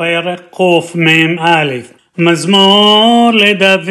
פרק קמ"א מזמור לדוד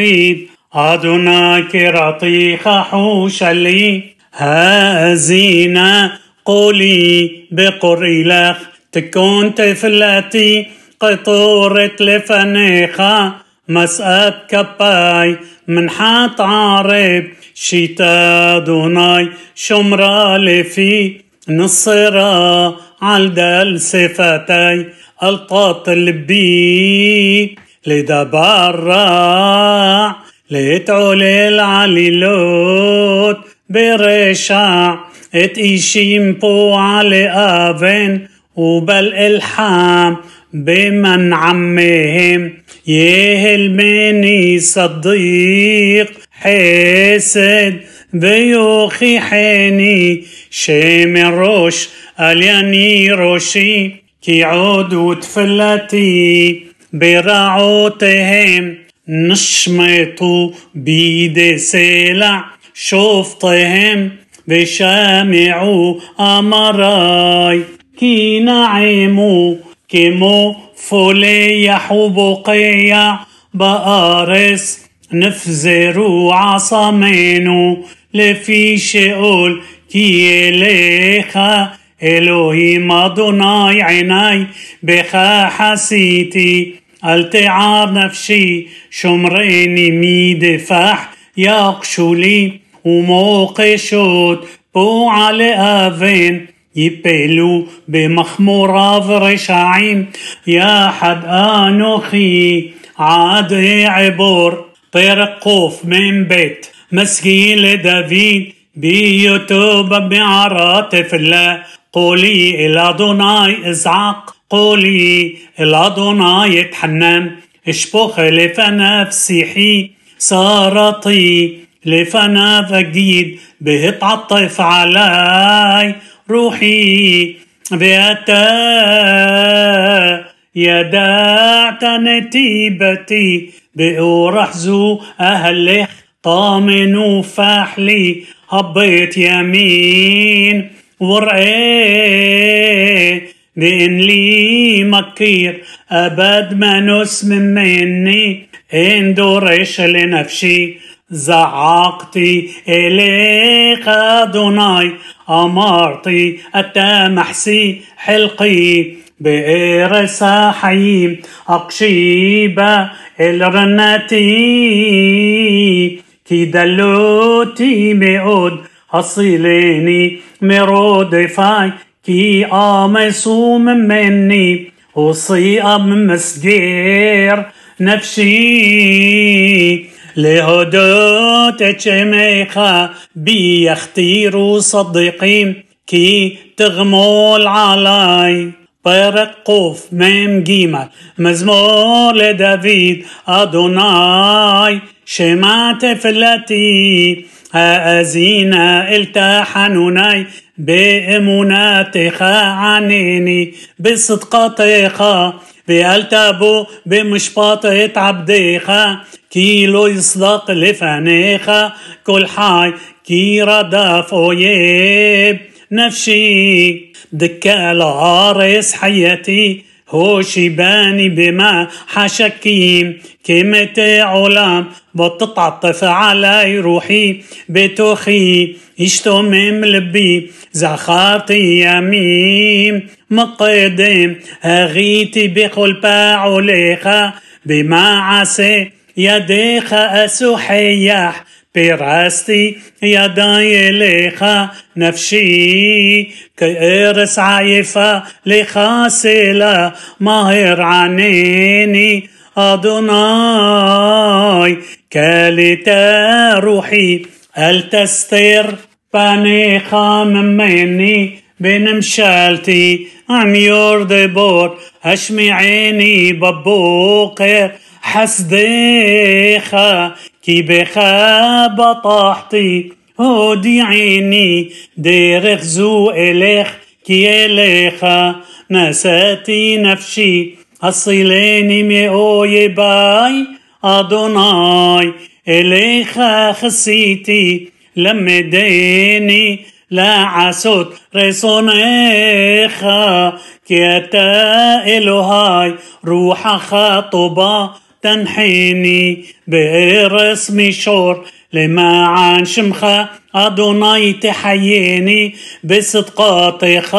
אדוני קראתיך חושה לי האזינה قولي بقرئ لك تكون تفلتي قطورة لفنيخا مسأت كباي من حات عارب شيتا دوناي شمرا لفي نصرا عالدل صفتي الطاط البي لدبرع لتعولي العليلوت برشع إت ايشيم بو على افن وبالالحام بمن عمهم. يهل مني صديق حسد بيوخي حيني. شيم الروش ألياني روشي. كي عود تفلتي برعوتهم نشمتوا بيد سلع شفتهم بشامعوا أمراي. كي نعموا كمو فليح وبقيع بأرس نفزروا عصمينو لفي شئول كي إليخ אלוהים אדוני עיני בך חסיתי אל תער נפשי שומרני מדפח יחשו לי ומוקשות פועלי אבן يبلوا بمخمورة رشعين يا حد أنوخي عاد عبور طرقوف من بيت مسكين لدافيد بيوتوب بعرات فلا قولي الأدوناي ازعق قولي الأدوناي يتحنن. اشبخ لفنفسيحي صارتي لفناف جديد بتعطف علي. روحي بأتا. يدعت نتيبتي بأورحزو أهلك طامن فحلي هبيت يمين. ورقي بإن لي مكير أبد ما نسم مني إن دورش لنفسي زعقتي إليك أدوناي أمرتي التمحسي حلقي بإرس حيم أقشيبة إلرنتي كي دلوتي مئود أصيليني مرودفاي كي آمسوم مني وصيئب مسجير نفسي لهدوت شميخا بيختيروا صديقين كي تغمول علي פרק קמ"ג מזמור לדוד אדוני שמע תפילתי هأزينا إلتا حنوني بإموناتخا عنيني بصدقاتخا بألتابو بمشباطة عبديخا كي لو يصدق لفانيخا كل حي كي رداف نفسي دكال عارس حياتي شيباني بما حشكيم. كلمة علام بتتعطف علي روحي بتوخي. يشتمم لبي زخرتي يميم. مقدم هغيتي بقل عليك. بما عسى يديك أسحيح يداي إليك نفسي كإرس عيفة لخاسلة ماهر عنيني أدوناي كالتا روحي هل تستر بنيخا مني بنمشالتي عم يورد بور هشمي عيني ببوقر حسديخا كي بخا بطحتي هودي عيني ديرخ زو إليخ كي إليخا نساتي نفسي أصيليني مئوي باي أدوناي إليخا خسيتي لمديني לעשות רצונך, כי אתה אלוהי, רוחך טובה תנחני בארץ מישור. למען שמך אדוני תחייני בצדקתך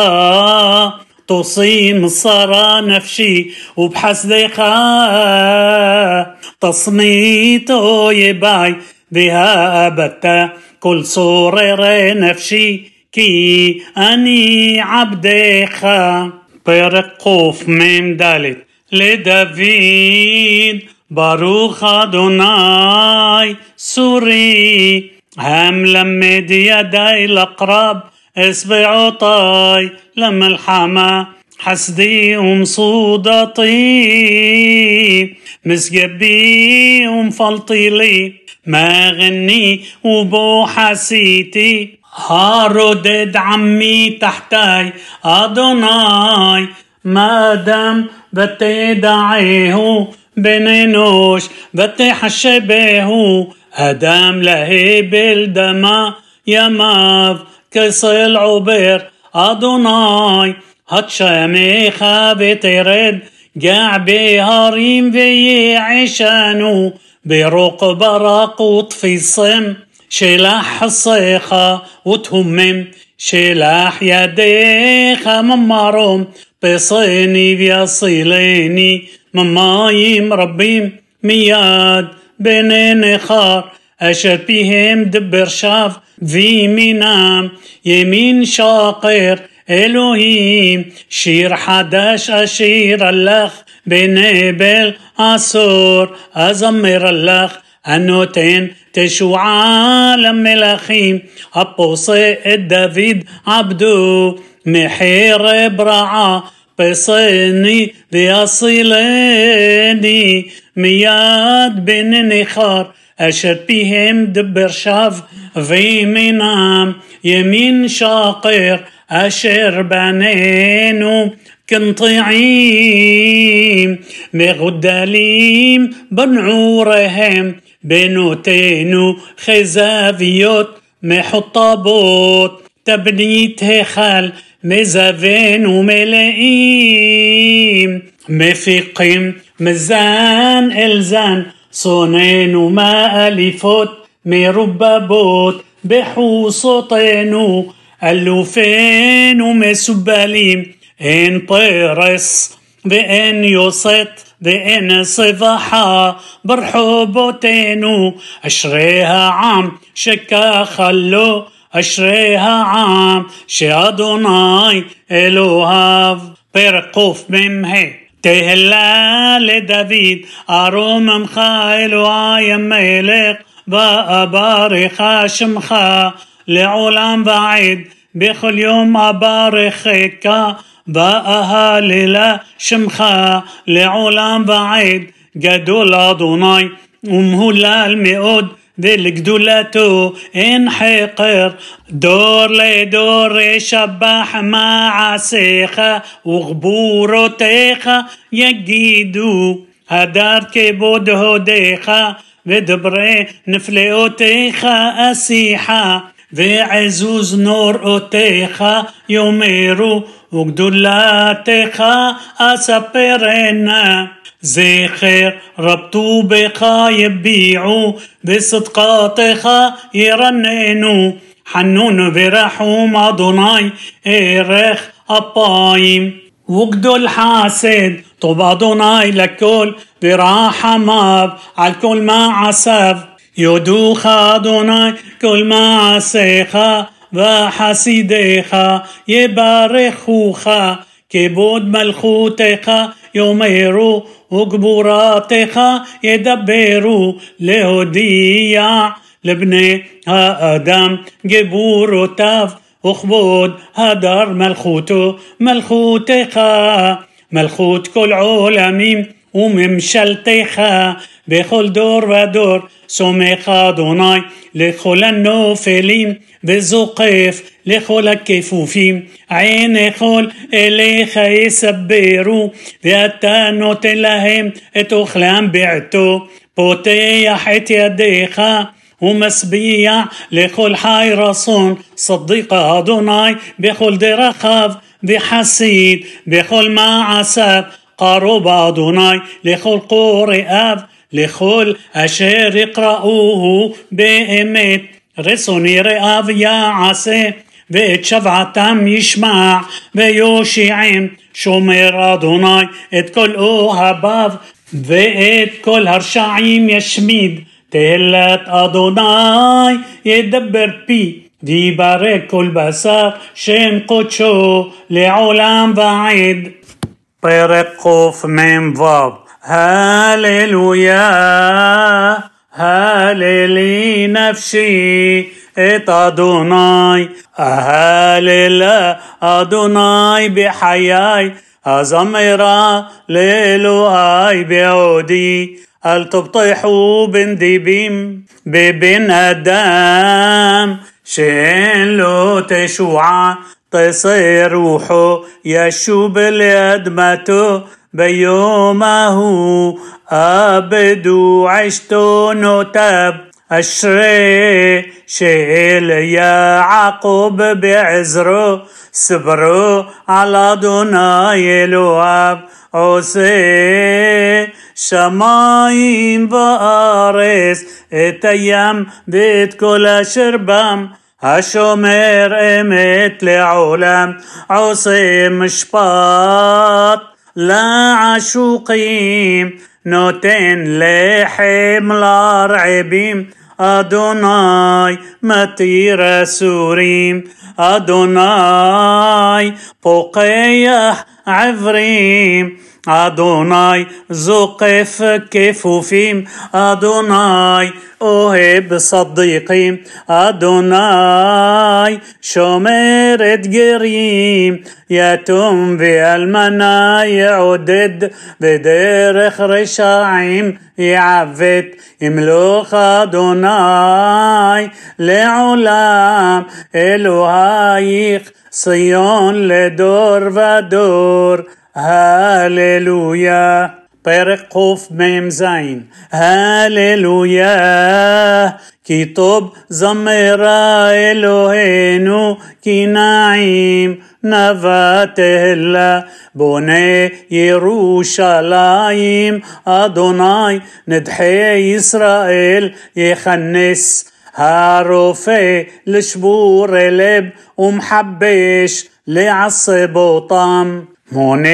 تصيم صار نفسي وبحسدك تصميت يباي بها أبتا كل صورر نفسي كي أني عبدك פרק קמ"ד לדוד ברוך אדוני סורי המלמד ידי לקרב اصبعطاي لما الحما حسدي ومصودتي مسجبي ومفلطي لي ما غني وبو حسيتي هاردد عمي تحتاي أدوناي ما دام بتدعيه بننوش بتحشبه. هدام لهي بالدما يماف كسل عبر أدوناي هتشاميخ بترد جاع بهاريم ويعشانو بروق برق وطفي الصم. شلاح الصيخة وتهمم. شلاح يديخ قصيني بأصيليني من مايم ربيم مياد بنين خار. أشر بيهم دبر شاف في منام يمين شاقر إلهيم. شير حداش أشير اللخ بنبل أسور أزمر اللخ הנותן תשועה למלכים, הפוסה את דוד עבדו, מחרב רעה, פסני ויסילני, מיד בן נכר, אשר פיהם דבר שווא וימינם ימין שקר אשר בנינו כנטעים מגודלים בנעוריהם بنوتينو خزافيوت محطبوت تبنيت هيخل مزفين وملئين مفيقين مزان إلزان صونين وما ألفوت مرببوت بحوصتين ألوفين ومسبلين إن طيرس وإن يوسط بإن صفحة برحوبتين أشريها عام شكا خلو أشريها عام شادوناي إلوهاف برقوف ممهي تهلا لداود أروم ממך אלוהי המלך ואברך שמך לעולם ועד בכל יום אברכך ואהללה שמך לעולם ועד גדול אדוני ומהולל מאוד ולגדולתו אין חקר דור לדור ישבח מעשיך וגבורותיך יגידו הדר כבוד הודיך ודברי נפלאותיך אסיחה ועזוז נוראותיך יאמרו וגדולתך אספרנה זכר רבטו בך יביעו בצדקתך ירננו حنون برحوم أدوناي إيرخ أبايم وجدول حاسد طب أدوناي لكل برحماب على كل ما عسف יודוך אדוני כל מעשיך וחסידיך יברכוך. כבוד מלכותך יאמרו וגבורתך ידברו. להודיע לבני האדם גבורותיו וכבוד הדר מלכותו מלכותך. מלכות כל עולמים וממשלתך. בכל דור ודור סומך אדוני לכל הנופלים וזוקף לכל הכפופים עין אכול אליך יסברו ואתה נותן להם את אוכלם בעתו פותח את ידיך ומשביע לכל חי רצון صديق אדוני בכל דרכיו וחסיד בכל מעשיו قرب אדוני לכל קוראיו לכל אשר יקראוהו באמת, רצוני רעיו יעשה, ואת שבעתם ישמע, ויושיעם, שומר אדוני את כל אוהביו, ואת כל הרשעים ישמיד. תהילת אדוני ידבר פי, ויברק כל בשר שם קודשו לעולם ועד. פרק קמ"ו הללויה, הללי נפשי את אדוני, אהללה אדוני בחיי, הזמרה לאלוהי בעודי. אל תבטחו בנדיבים בבן אדם שאין לו תשועה תסר רוחו ישוב לאדמתו ביום ההוא אבדו עשתונותיו אשרי שאל יעקב בעזרו סברו על אדוני אלוהיו עושה שמיים וארץ את הים ואת כל אשר בם השומר אמת לעולם עושה משפט לעשוקים נותן לחם לרעבים אדוני מתיר אסורים אדוני פוקח עברים אדוני זוקף כפופים, אדוני אוהב צדיקים, אדוני שומר את גרים, יתום ואלמנה יעודד, בדרך רשעים יעוות, ימלוך אדוני לעולם, אלוהיך ציון לדור ודור. הללויה. פרק קמ"ז הללויה כי טוב זמרה אלוהינו כי נעים נווה תהלה בונה ירושלים אדוני נדחי ישראל יכנס הרופא לשבור לב ומחבש לעצב אותם מונה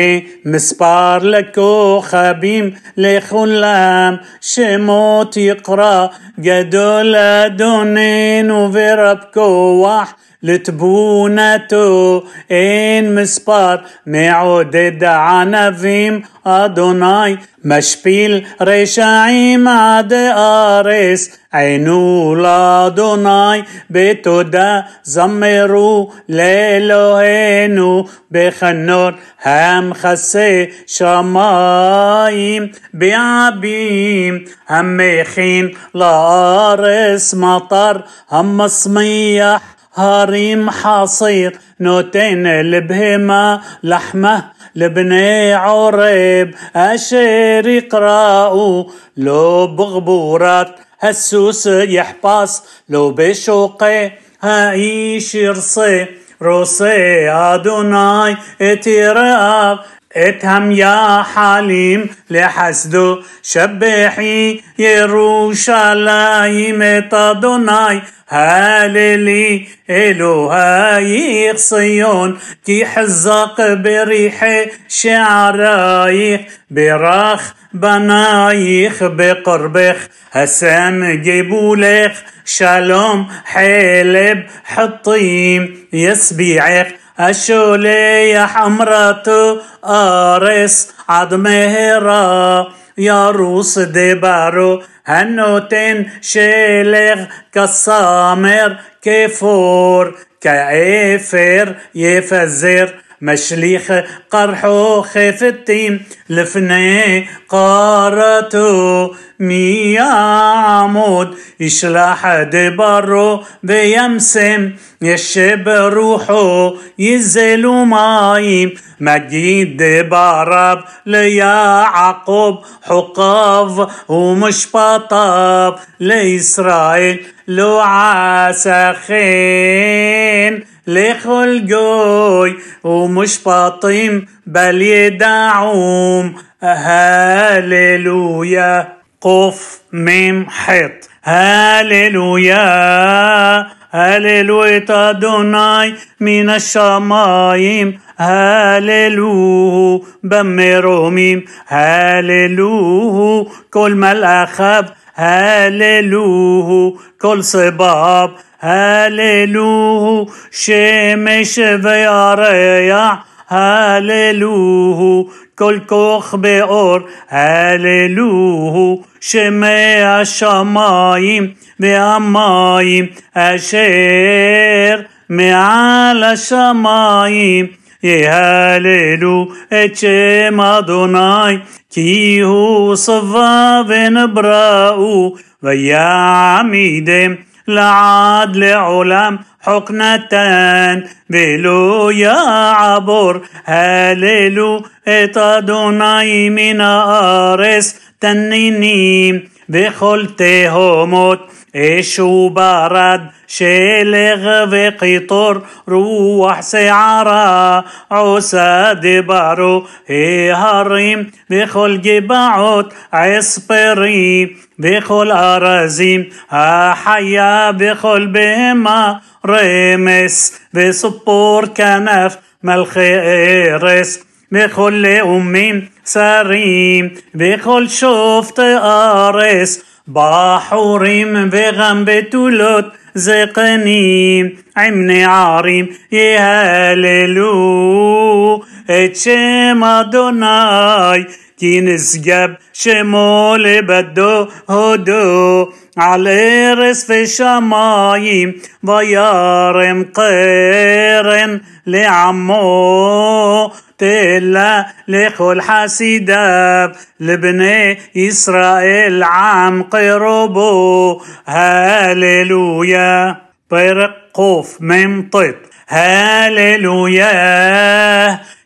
מספר לכוכבים לכולם שמות יקרא גדול אדוננו ורב כוח לתבונתו אין מספר מעודד ענבים אדוני משפיל רשעים עד ארס עינו לאדוני בתודה זמרו לאלוהינו בכנור המכסה שמיים בעבים המכין לארץ מטר המשמיח هاريم حصير نوتين لبهما لحمة لبني عريب أشير يقرأوا لو بغبورات هسوس يحباس لو بشوقي هايش يرصي روسي أدوناي اتراب إتهم يا حليم لحسدو شبحي يروشلايم أدوناي هاللي إلهي صيون كي حزق بريح شعرايخ براخ بنايخ بقربخ. هسام جيبولخ شالوم حلب حطيم يسبيعخ. الشولية حمرة قارس عضمهرة يا روس دبارو هنوتين شيلغ كالسامر كفور كعفر يفزر مشليخ قرحو خفتين لفني قارتو ميا عمود يشلح دبرو بيمسم يشب روحه يزل مايم. مجيد برب ليعقوب حقاف ومش بطاب. لإسرائيل لو عاسخين لخل جوي ومش باطيم بل يدعوم. هاليلويا قف ميم حيط. هاليلويا هاليلويا أدوناي من الشمايم هاليلوه بمروميم هاليلوه كل ملأخب هاليلوه كل صباب هاليلوه شمش ويريع הללוהו, כל כוח באור, הללוהו, שמי השמיים והמים, אשר מעל השמיים, יהללו את שם אדוני, כי הוא צבא ונבראו, ויעמידם לעד לעולם حقنة بلويا عبور هاللو اتادوناي من آرس تنيني بخلته موت إيش وبرد شلغ وقطر روح سعرا عسى دبارو هي هريم بخل جبعوت عصبري بخل أرزيم. حيا بخل بهما رمس بصبور كنف ملخي إرس بكل أمين سريم بكل شفت أرس. בחורים וגם בתולות זקנים עם נערים יהללו את שם אדוני כי נשגב שמו לבדו הודו على رس في شمايم ويارم قيرن لعمو تلا لكل حسيداب لبني إسرائيل عم قربو هاللويا برق قوف من طيب هاللويا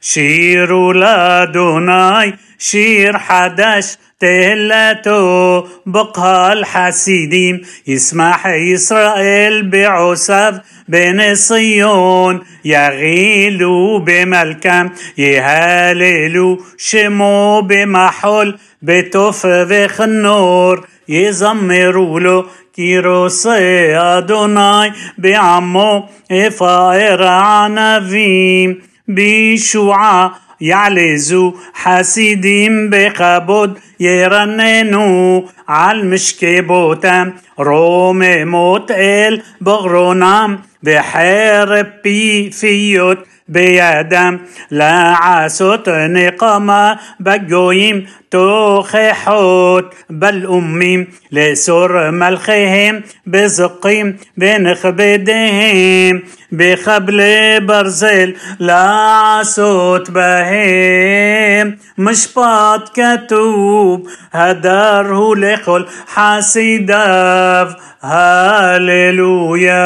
شيرو لادوناي شير حدش تهلتو بقها الحسيديم. يسمح إسرائيل بعسف بن صيون. يغيلوا بملكم. يهاللوا شمو بمحل بتوف وخنور يزمروا له كيروسي أدوناي بعمو إفائر عنفيم بشوعة يعلزوا حسيدين بخبود يرننوا على مشكبوتم رومي موت ال بغرونام بحارب بي فيوت بيدم لا عاسوت نقما بجويم توخحوت بل أميم. لسر ملخهم بزقيم بنخبدهم بخبل برزل لا عاسوت بهم مشبط كتوب هدره لخل حسيداف هاليلويا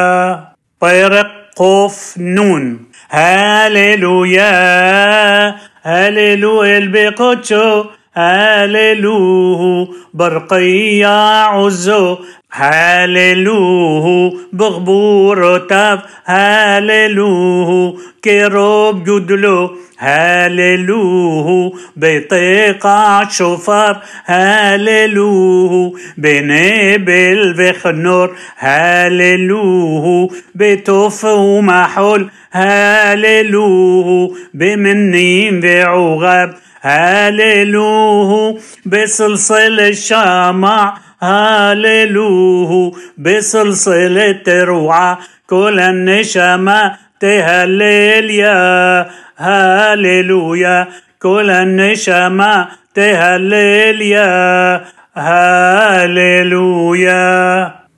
طيرق قوف نون. هاليلويا هاليلويا البقوتشو هاليلوه برقيا عزو. هاليلوه بغبور تاف هاليلوه كروب جدلو هاليلوه بيطيقع شفر هاليلوه بنبل وخنور هاليلوه بتوف ومحول هاليلوه بمنين وعغاب هاليلوه بسلسل الشمع هاليلوه بسلسلة روعة كل النشمة تهلل يا هاليلويا كل النشمة تهلل يا هاليلويا